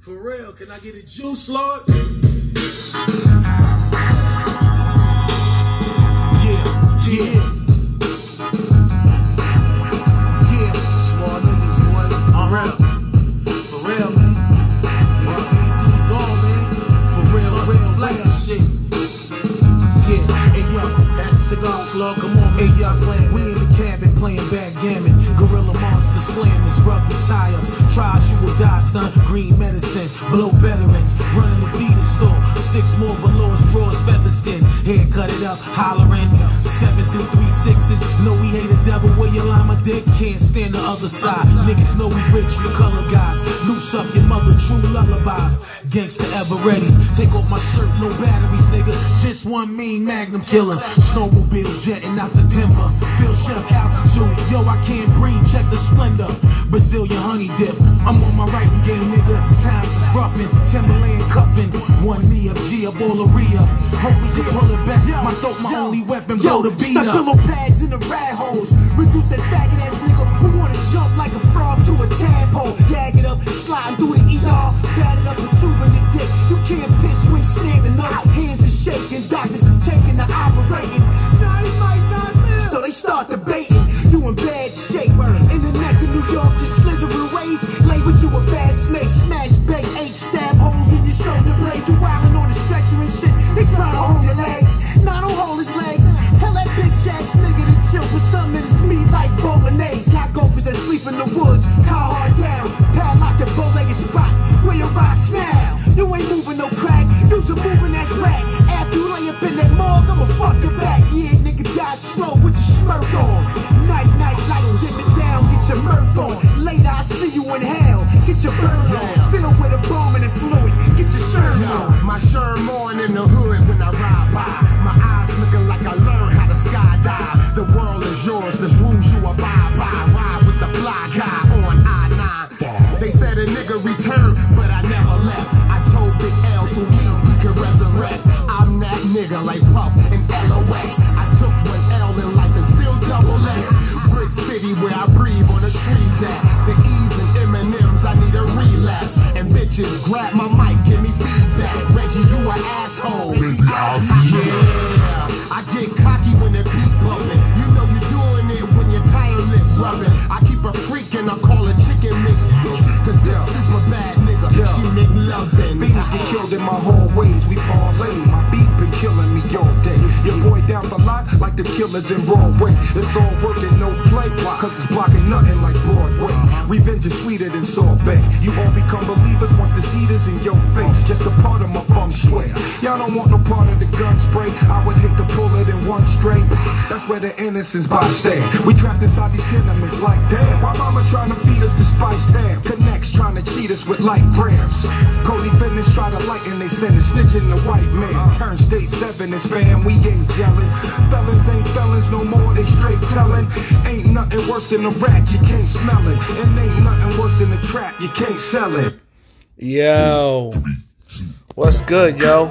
For real, can I get a juice, Lord? Yeah, yeah. Yeah, small niggas, boy. On real. For real, man. It's clean through the door, man. For real, real, real shit. Yeah, hey yo, that's cigar slug, come on, hey yo, we in the cabin playing backgammon. Gorilla monster slammers. Tries you will die, son. Green medicine, blow veterans. Running the Adidas store. Six more velours, drawers, feather skin. Hair cut it up, hollering. Seven through three sixes. Know we hate the devil where you lie my dick. Can't stand the other side. Niggas know we rich, the color guys. Loose up your mother, true lullabies. Gangsta ever ready. Take off my shirt, no batteries, nigga. Just one mean magnum killer. Snowmobiles jetting out the timber. Feel chef altitude. Yo, I can't breathe. Check the splendor. Brazilian honey dip. I'm on my writing game, nigga. Times is roughing. Timberland cuffing. One me of G, a Bolaria. Hope we can pull it back. My throat, my only weapon. Blow the beat up. Pads in the rat holes. Reduce that faggot ass nigga who wanna jump like a frog to a tadpole. Gag it up, sliding through the ER. Bat it up a tube in the dick. You can't piss when standing up. Hands are shaking, my Sherman in the hood when I ride by. My eyes looking like I learned how to skydive. The world is yours, there's rules you abide by. Ride with the fly guy on I-9. They said a nigga returned, but I never left. I told Big L through me, he can resurrect. I'm that nigga like Puff and LOX. I took one L in life and still double X. Brick City where I breathe on the streets at. The E's and M&M's, I need a relapse. And bitches grab my my hallways, like the killers in Broadway. It's all work and no play. Cause it's blocking nothing like Broadway. Uh-huh. Revenge is sweeter than sorbet. You all become believers once this heat is in your face. Just a part of my feng shui. Y'all don't want no part of the gun spray. I would hate to pull it in one straight. That's where the innocence by stand. We trapped inside these tenements like damn. Why mama trying to feed us the spice ham? Connects trying to cheat us with light grams. Cody Fitness try to lighten they send sentence. Snitching the white man. Uh-huh. Turn state seven is fam. We ain't gelling. Felons ain't felons no more. They straight telling. Ain't nothing worse than a rat. You can't smell it. And ain't nothing worse than a trap. You can't sell it. Yo, what's good, yo?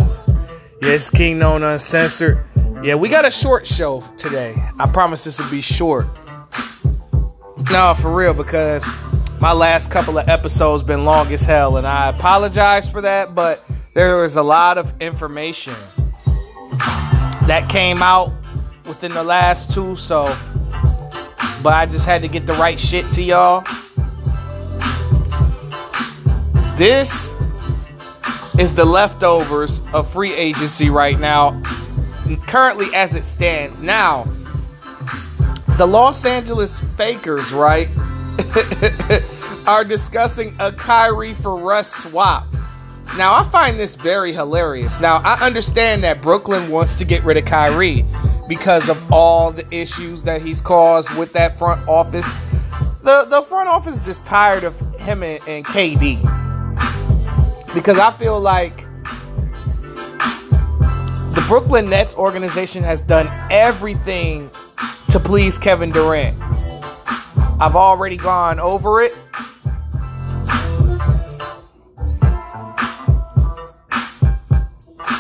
Yeah, it's King Known Uncensored. Yeah, we got a short show today. I promise this will be short. No, for real, because my last couple of episodes been long as hell, and I apologize for that. But there was a lot of information that came out within the last two, so. But I just had to get the right shit to y'all. This is the leftovers of free agency right now, currently as it stands. Now, the Los Angeles Fakers, right, are discussing a Kyrie for Russ swap. Now, I find this very hilarious. Now, I understand that Brooklyn wants to get rid of Kyrie because of all the issues that he's caused with that front office. The, the front office is just tired of him and, and KD because I feel like the Brooklyn Nets organization has done everything to please Kevin Durant. I've already gone over it.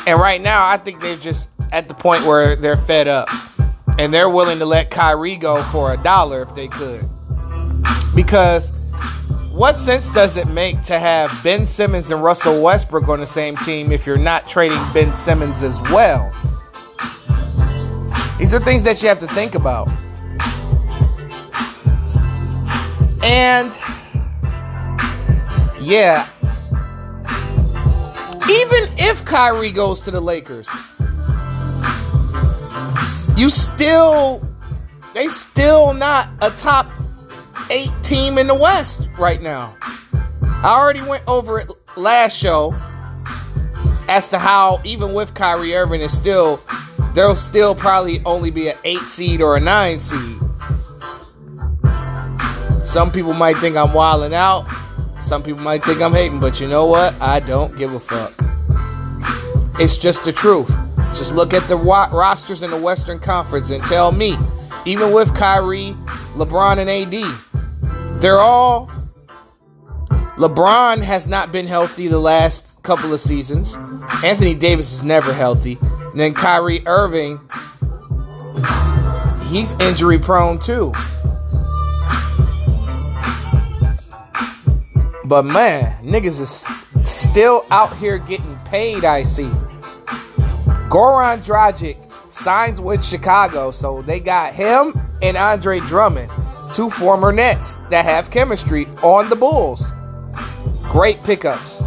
And right now, I think they've just at the point where they're fed up. And they're willing to let Kyrie go for a dollar if they could. Because what sense does it make to have Ben Simmons and Russell Westbrook on the same team if you're not trading Ben Simmons as well? These are things that you have to think about. And yeah, even if Kyrie goes to the Lakers, you still they still not a top eight team in the West right now. I already went over it last show as to how even with Kyrie Irving is still there'll still probably only be an eight seed or a nine seed. Some people might think I'm wilding out. Some people might think I'm hating, but you know what? I don't give a fuck. It's just the truth. Just look at the rosters in the Western Conference and tell me, even with Kyrie, LeBron, and AD, they're all. LeBron has not been healthy the last couple of seasons. Anthony Davis is never healthy. And then Kyrie Irving, he's injury prone too. But man, niggas is still out here getting paid, I see. Goran Dragic signs with Chicago, so they got him and Andre Drummond, two former Nets that have chemistry on the Bulls. Great pickups.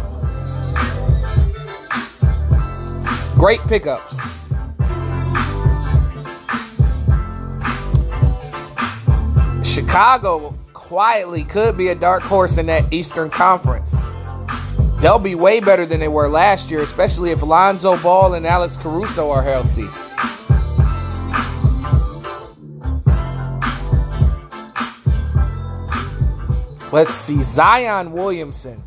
Great pickups. Chicago quietly could be a dark horse in that Eastern Conference. They'll be way better than they were last year, especially if Lonzo Ball and Alex Caruso are healthy. Let's see. Zion Williamson.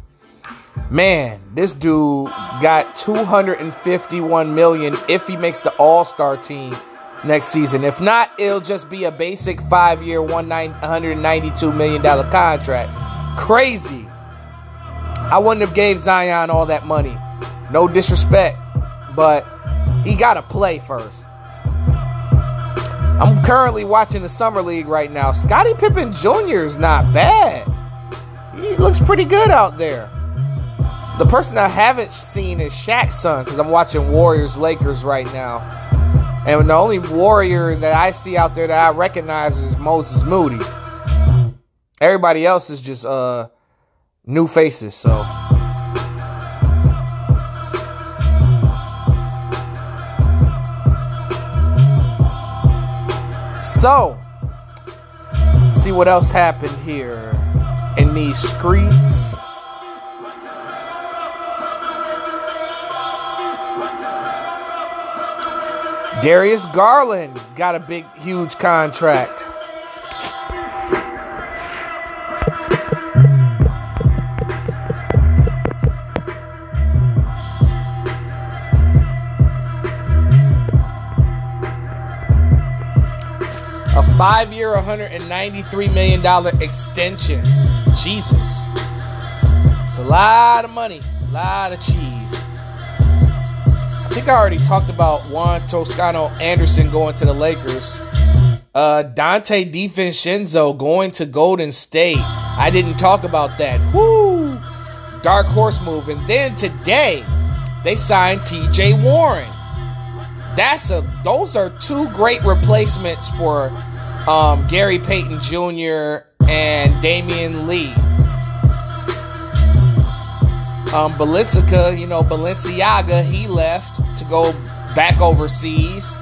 Man, this dude got 251 million if he makes the All-Star team next season. If not, it'll just be a basic five-year, 192 million dollar contract. Crazy. I wouldn't have gave Zion all that money. No disrespect, but he got to play first. I'm currently watching the summer league right now. Scottie Pippen Jr. is not bad. He looks pretty good out there. The person I haven't seen is Shaq's son because I'm watching Warriors Lakers right now. And the only warrior that I see out there that I recognize is Moses Moody. Everybody else is just uh new faces, so So, see what else happened here in these streets. Darius Garland got a big, huge contract. Five year, $193 million extension. Jesus. It's a lot of money, a lot of cheese. I think I already talked about Juan Toscano Anderson going to the Lakers. Uh, Donte DiVincenzo going to Golden State. I didn't talk about that. Woo! Dark horse move. And then today, they signed TJ Warren. That's a those are two great replacements for um, Gary Payton Jr. and Damion Lee. Um, Balenciaga, you know, Balenciaga, he left to go back overseas.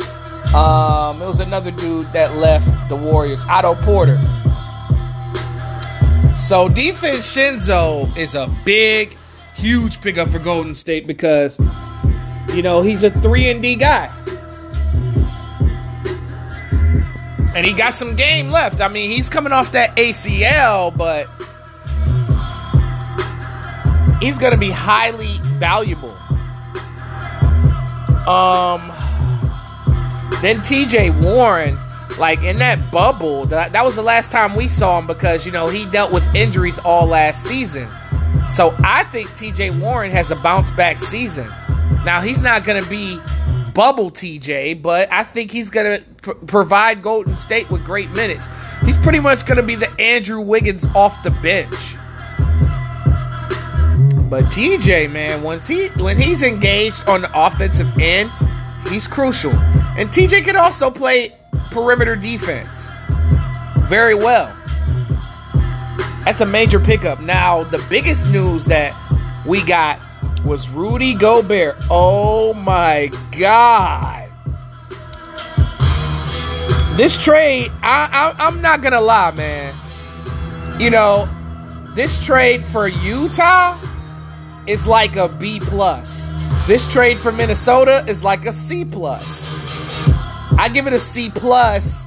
Um, it was another dude that left the Warriors, Otto Porter. So DiVincenzo is a big, huge pickup for Golden State because, you know, he's a three and D guy. And he got some game left. I mean, he's coming off that ACL, but he's going to be highly valuable. Um, then TJ Warren, like in that bubble, that, that was the last time we saw him because, you know, he dealt with injuries all last season. So I think TJ Warren has a bounce back season. Now, he's not going to be bubble TJ, but I think he's going to pr- provide Golden State with great minutes. He's pretty much going to be the Andrew Wiggins off the bench. But TJ, man, once he when he's engaged on the offensive end, he's crucial. And TJ can also play perimeter defense very well. That's a major pickup. Now, the biggest news that we got was Rudy Gobert. Oh my God. This trade, I, I, I'm not going to lie, man. You know, this trade for Utah is like a B plus. This trade for Minnesota is like a C plus. I give it a C plus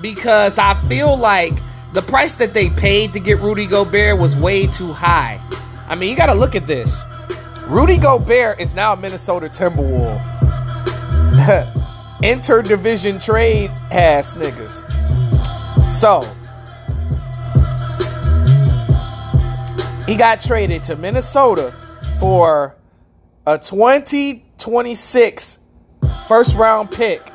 because I feel like the price that they paid to get Rudy Gobert was way too high. I mean, you got to look at this. Rudy Gobert is now a Minnesota Timberwolf. Interdivision trade ass niggas. So, he got traded to Minnesota for a 2026 first round pick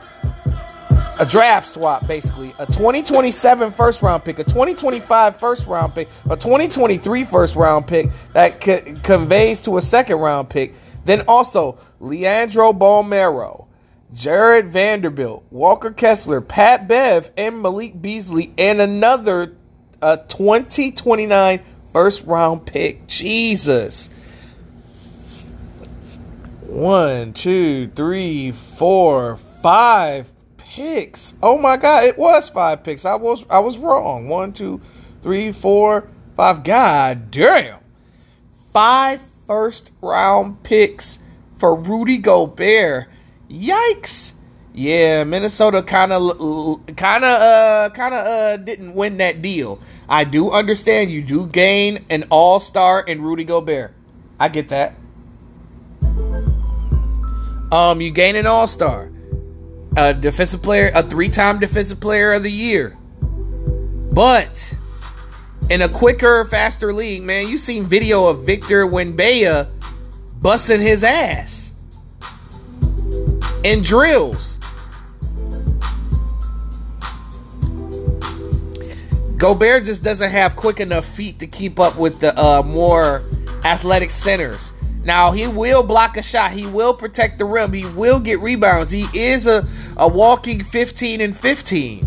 a draft swap, basically. A 2027 first round pick, a 2025 first round pick, a 2023 first round pick that co- conveys to a second round pick. Then also Leandro Bolmaro Jared Vanderbilt, Walker Kessler, Pat Bev, and Malik Beasley, and another a 2029 first round pick. Jesus. One, two, three, four, five picks. Oh my god, it was five picks. I was I was wrong. One, two, three, four, five. God damn. Five first round picks for Rudy Gobert. Yikes. Yeah, Minnesota kind of kind of uh kind of uh didn't win that deal. I do understand you do gain an all-star in Rudy Gobert. I get that. Um you gain an all-star a defensive player, a three-time defensive player of the year. But in a quicker, faster league, man, you seen video of Victor Wembanyama busting his ass in drills. Gobert just doesn't have quick enough feet to keep up with the uh, more athletic centers. Now he will block a shot. He will protect the rim. He will get rebounds. He is a, a walking 15 and 15.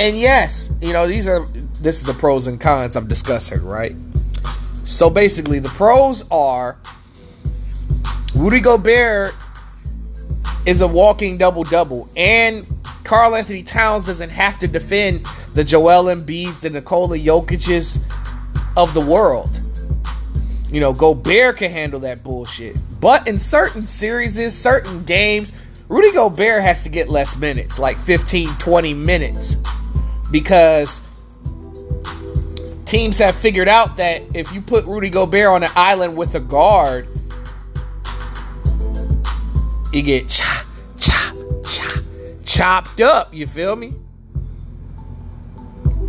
And yes, you know, these are this is the pros and cons I'm discussing, right? So basically the pros are Rudy Gobert is a walking double double and Karl Anthony Towns doesn't have to defend the Joel Embiid's, the Nikola Jokic's of the world. You know, Gobert can handle that bullshit. But in certain series, certain games, Rudy Gobert has to get less minutes, like 15, 20 minutes. Because teams have figured out that if you put Rudy Gobert on an island with a guard, he get chop, chop, chop, chopped up. You feel me?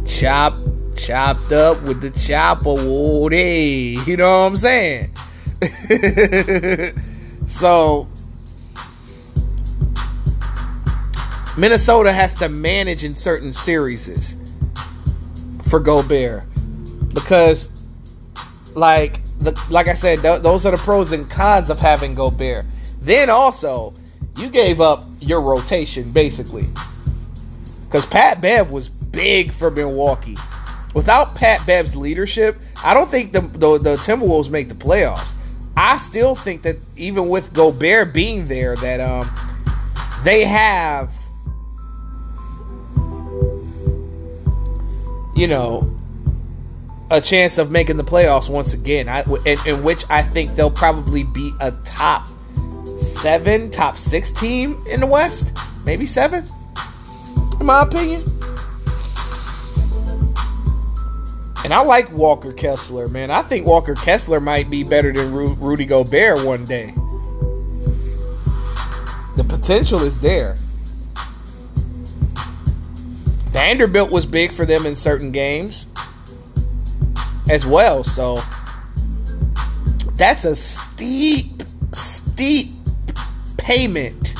Chop, chopped up with the chopper woody. You know what I'm saying? so Minnesota has to manage in certain series for Gobert because like the like I said th- those are the pros and cons of having Gobert. Then also you gave up your rotation basically because Pat Bev was big for Milwaukee. Without Pat Bev's leadership, I don't think the, the, the Timberwolves make the playoffs. I still think that even with Gobert being there, that um they have you know a chance of making the playoffs once again. I, in, in which I think they'll probably be a top seven, top six team in the West, maybe seven, in my opinion. And I like Walker Kessler, man. I think Walker Kessler might be better than Ru- Rudy Gobert one day. The potential is there. Vanderbilt was big for them in certain games as well, so that's a steep, steep payment.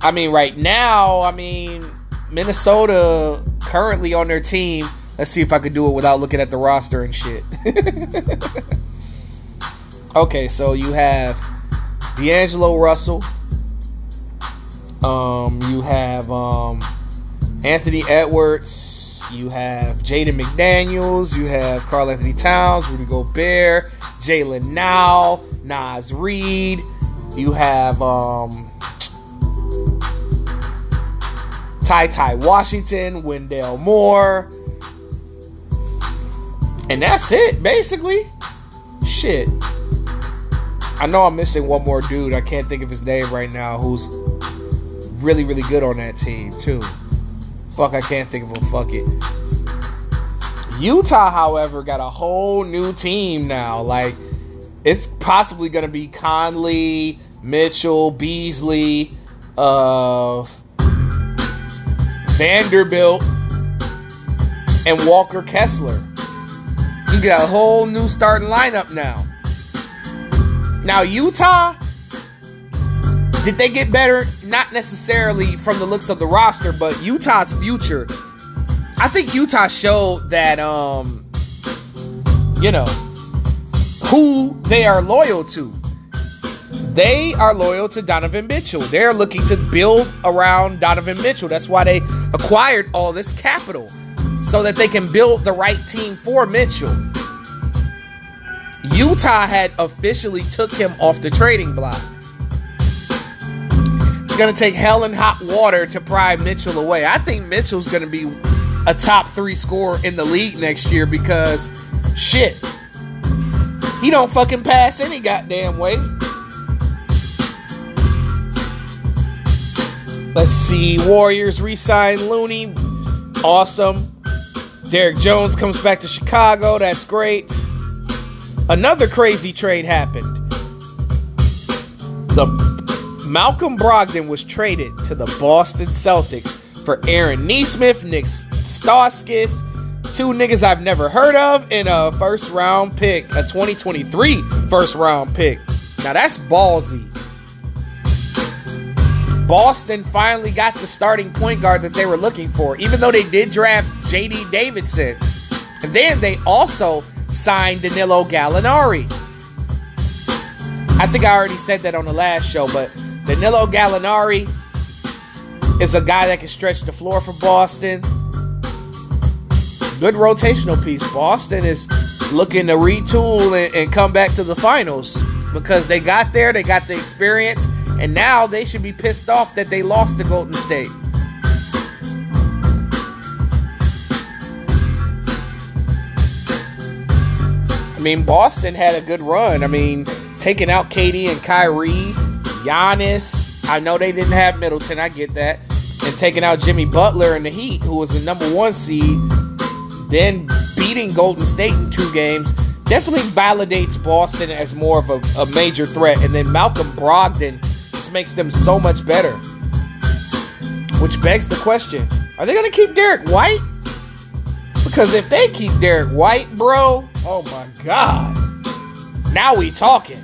I mean, right now, I mean, Minnesota currently on their team Let's see if I could do it without looking at the roster and shit. okay, so you have D'Angelo Russell. Um, you have um, Anthony Edwards. You have Jaden McDaniels. You have Karl Anthony Towns, Rudy Gobert, Jaylen Nowell, Naz Reid. You have um, Ty Ty Washington, Wendell Moore. And that's it, basically. Shit. I know I'm missing one more dude. I can't think of his name right now who's really, really good on that team, too. Fuck, I can't think of him. Fuck it. Utah, however, got a whole new team now. Like, it's possibly going to be Conley, Mitchell, Beasley, uh, Vanderbilt, and Walker Kessler. You got a whole new starting lineup now. Now, Utah, did they get better? Not necessarily from the looks of the roster, but Utah's future. I think Utah showed that, um, you know, who they are loyal to. They are loyal to Donovan Mitchell. They're looking to build around Donovan Mitchell. That's why they acquired all this capital so that they can build the right team for Mitchell. Utah had officially took him off the trading block. Going to take hell and hot water to pry Mitchell away. I think Mitchell's going to be a top three scorer in the league next year because shit, he don't fucking pass any goddamn way. Let's see. Warriors re-sign Looney. Awesome. Derrick Jones comes back to Chicago. That's great. Another crazy trade happened. The Malcolm Brogdon was traded to the Boston Celtics for Aaron Nesmith, Nik Stauskas, two niggas I've never heard of, and a first round pick, a 2023 first round pick. Now that's ballsy. Boston finally got the starting point guard that they were looking for, even though they did draft JD Davison. And then they also signed Danilo Gallinari. I think I already said that on the last show, but Danilo Gallinari is a guy that can stretch the floor for Boston. Good rotational piece. Boston is looking to retool and, and come back to the finals because they got there, they got the experience, and now they should be pissed off that they lost to Golden State. I mean, Boston had a good run. I mean, taking out KD and Kyrie, Giannis. I know they didn't have Middleton. I get that. And taking out Jimmy Butler in the Heat, who was the number one seed, then beating Golden State in two games, definitely validates Boston as more of a, a major threat. And then Malcolm Brogdon just makes them so much better. Which begs the question are they going to keep Derrick White? Because if they keep Derrick White, bro, oh my God. Now we talking.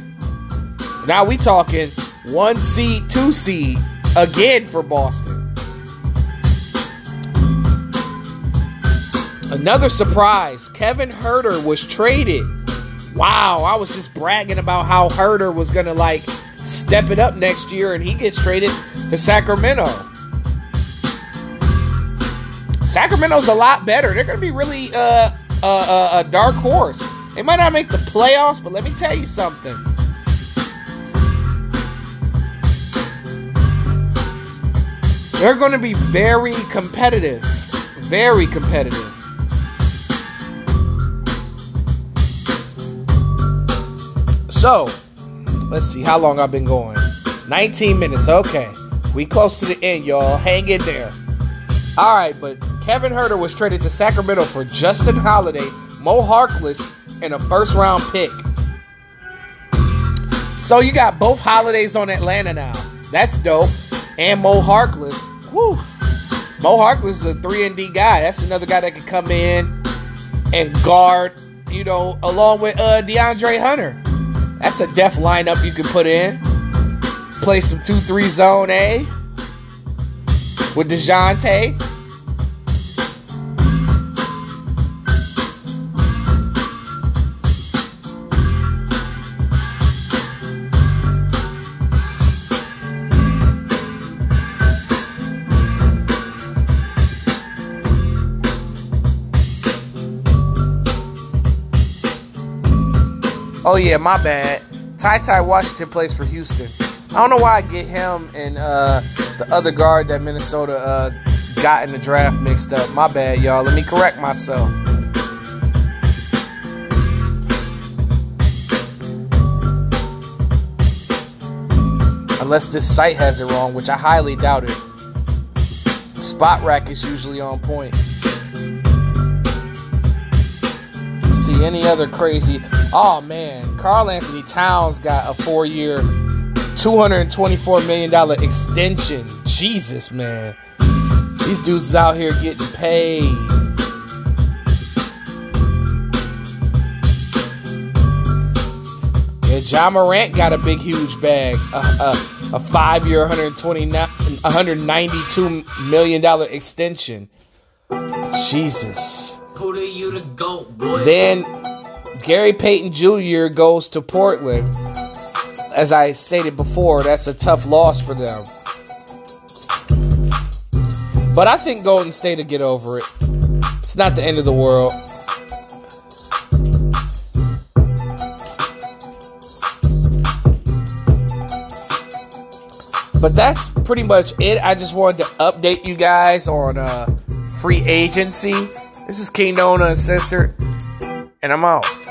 Now we talking one seed, two seed again for Boston. Another surprise Kevin Huerter was traded. Wow, I was just bragging about how Huerter was going to like step it up next year and he gets traded to Sacramento. Sacramento's a lot better. They're going to be really uh, uh, uh, a dark horse. They might not make the playoffs, but let me tell you something. They're going to be very competitive. Very competitive. So, let's see how long I've been going. 19 minutes. Okay. We close to the end, y'all. Hang in there. All right, but Kevin Huerter was traded to Sacramento for Justin Holiday, Mo Harkless, and a first round pick. So you got both holidays on Atlanta now. That's dope. And Mo Harkless. Whew. Mo Harkless is a 3 and D guy. That's another guy that can come in and guard, you know, along with uh, DeAndre Hunter. That's a def lineup you can put in. Play some 2-3 zone A with DeJounte. Oh yeah, my bad. Ty Ty Washington plays for Houston. I don't know why I get him and uh, the other guard that Minnesota uh, got in the draft mixed up. My bad, y'all. Let me correct myself. Unless this site has it wrong, which I highly doubt it. Spotrac is usually on point. See any other crazy? Oh man, Karl-Anthony Towns got a four-year, $224 million extension. Jesus, man. These dudes is out here getting paid. Yeah, Ja Morant got a big, huge bag. A, a, a five-year, 129, 192 million dollar extension. Jesus. Who the you to go, boy? Then Gary Payton Jr. goes to Portland. As I stated before, that's a tough loss for them. But I think Golden State will get over it. It's not the end of the world. But that's pretty much it. I just wanted to update you guys on uh, free agency. This is King Nona Uncensored, and I'm out.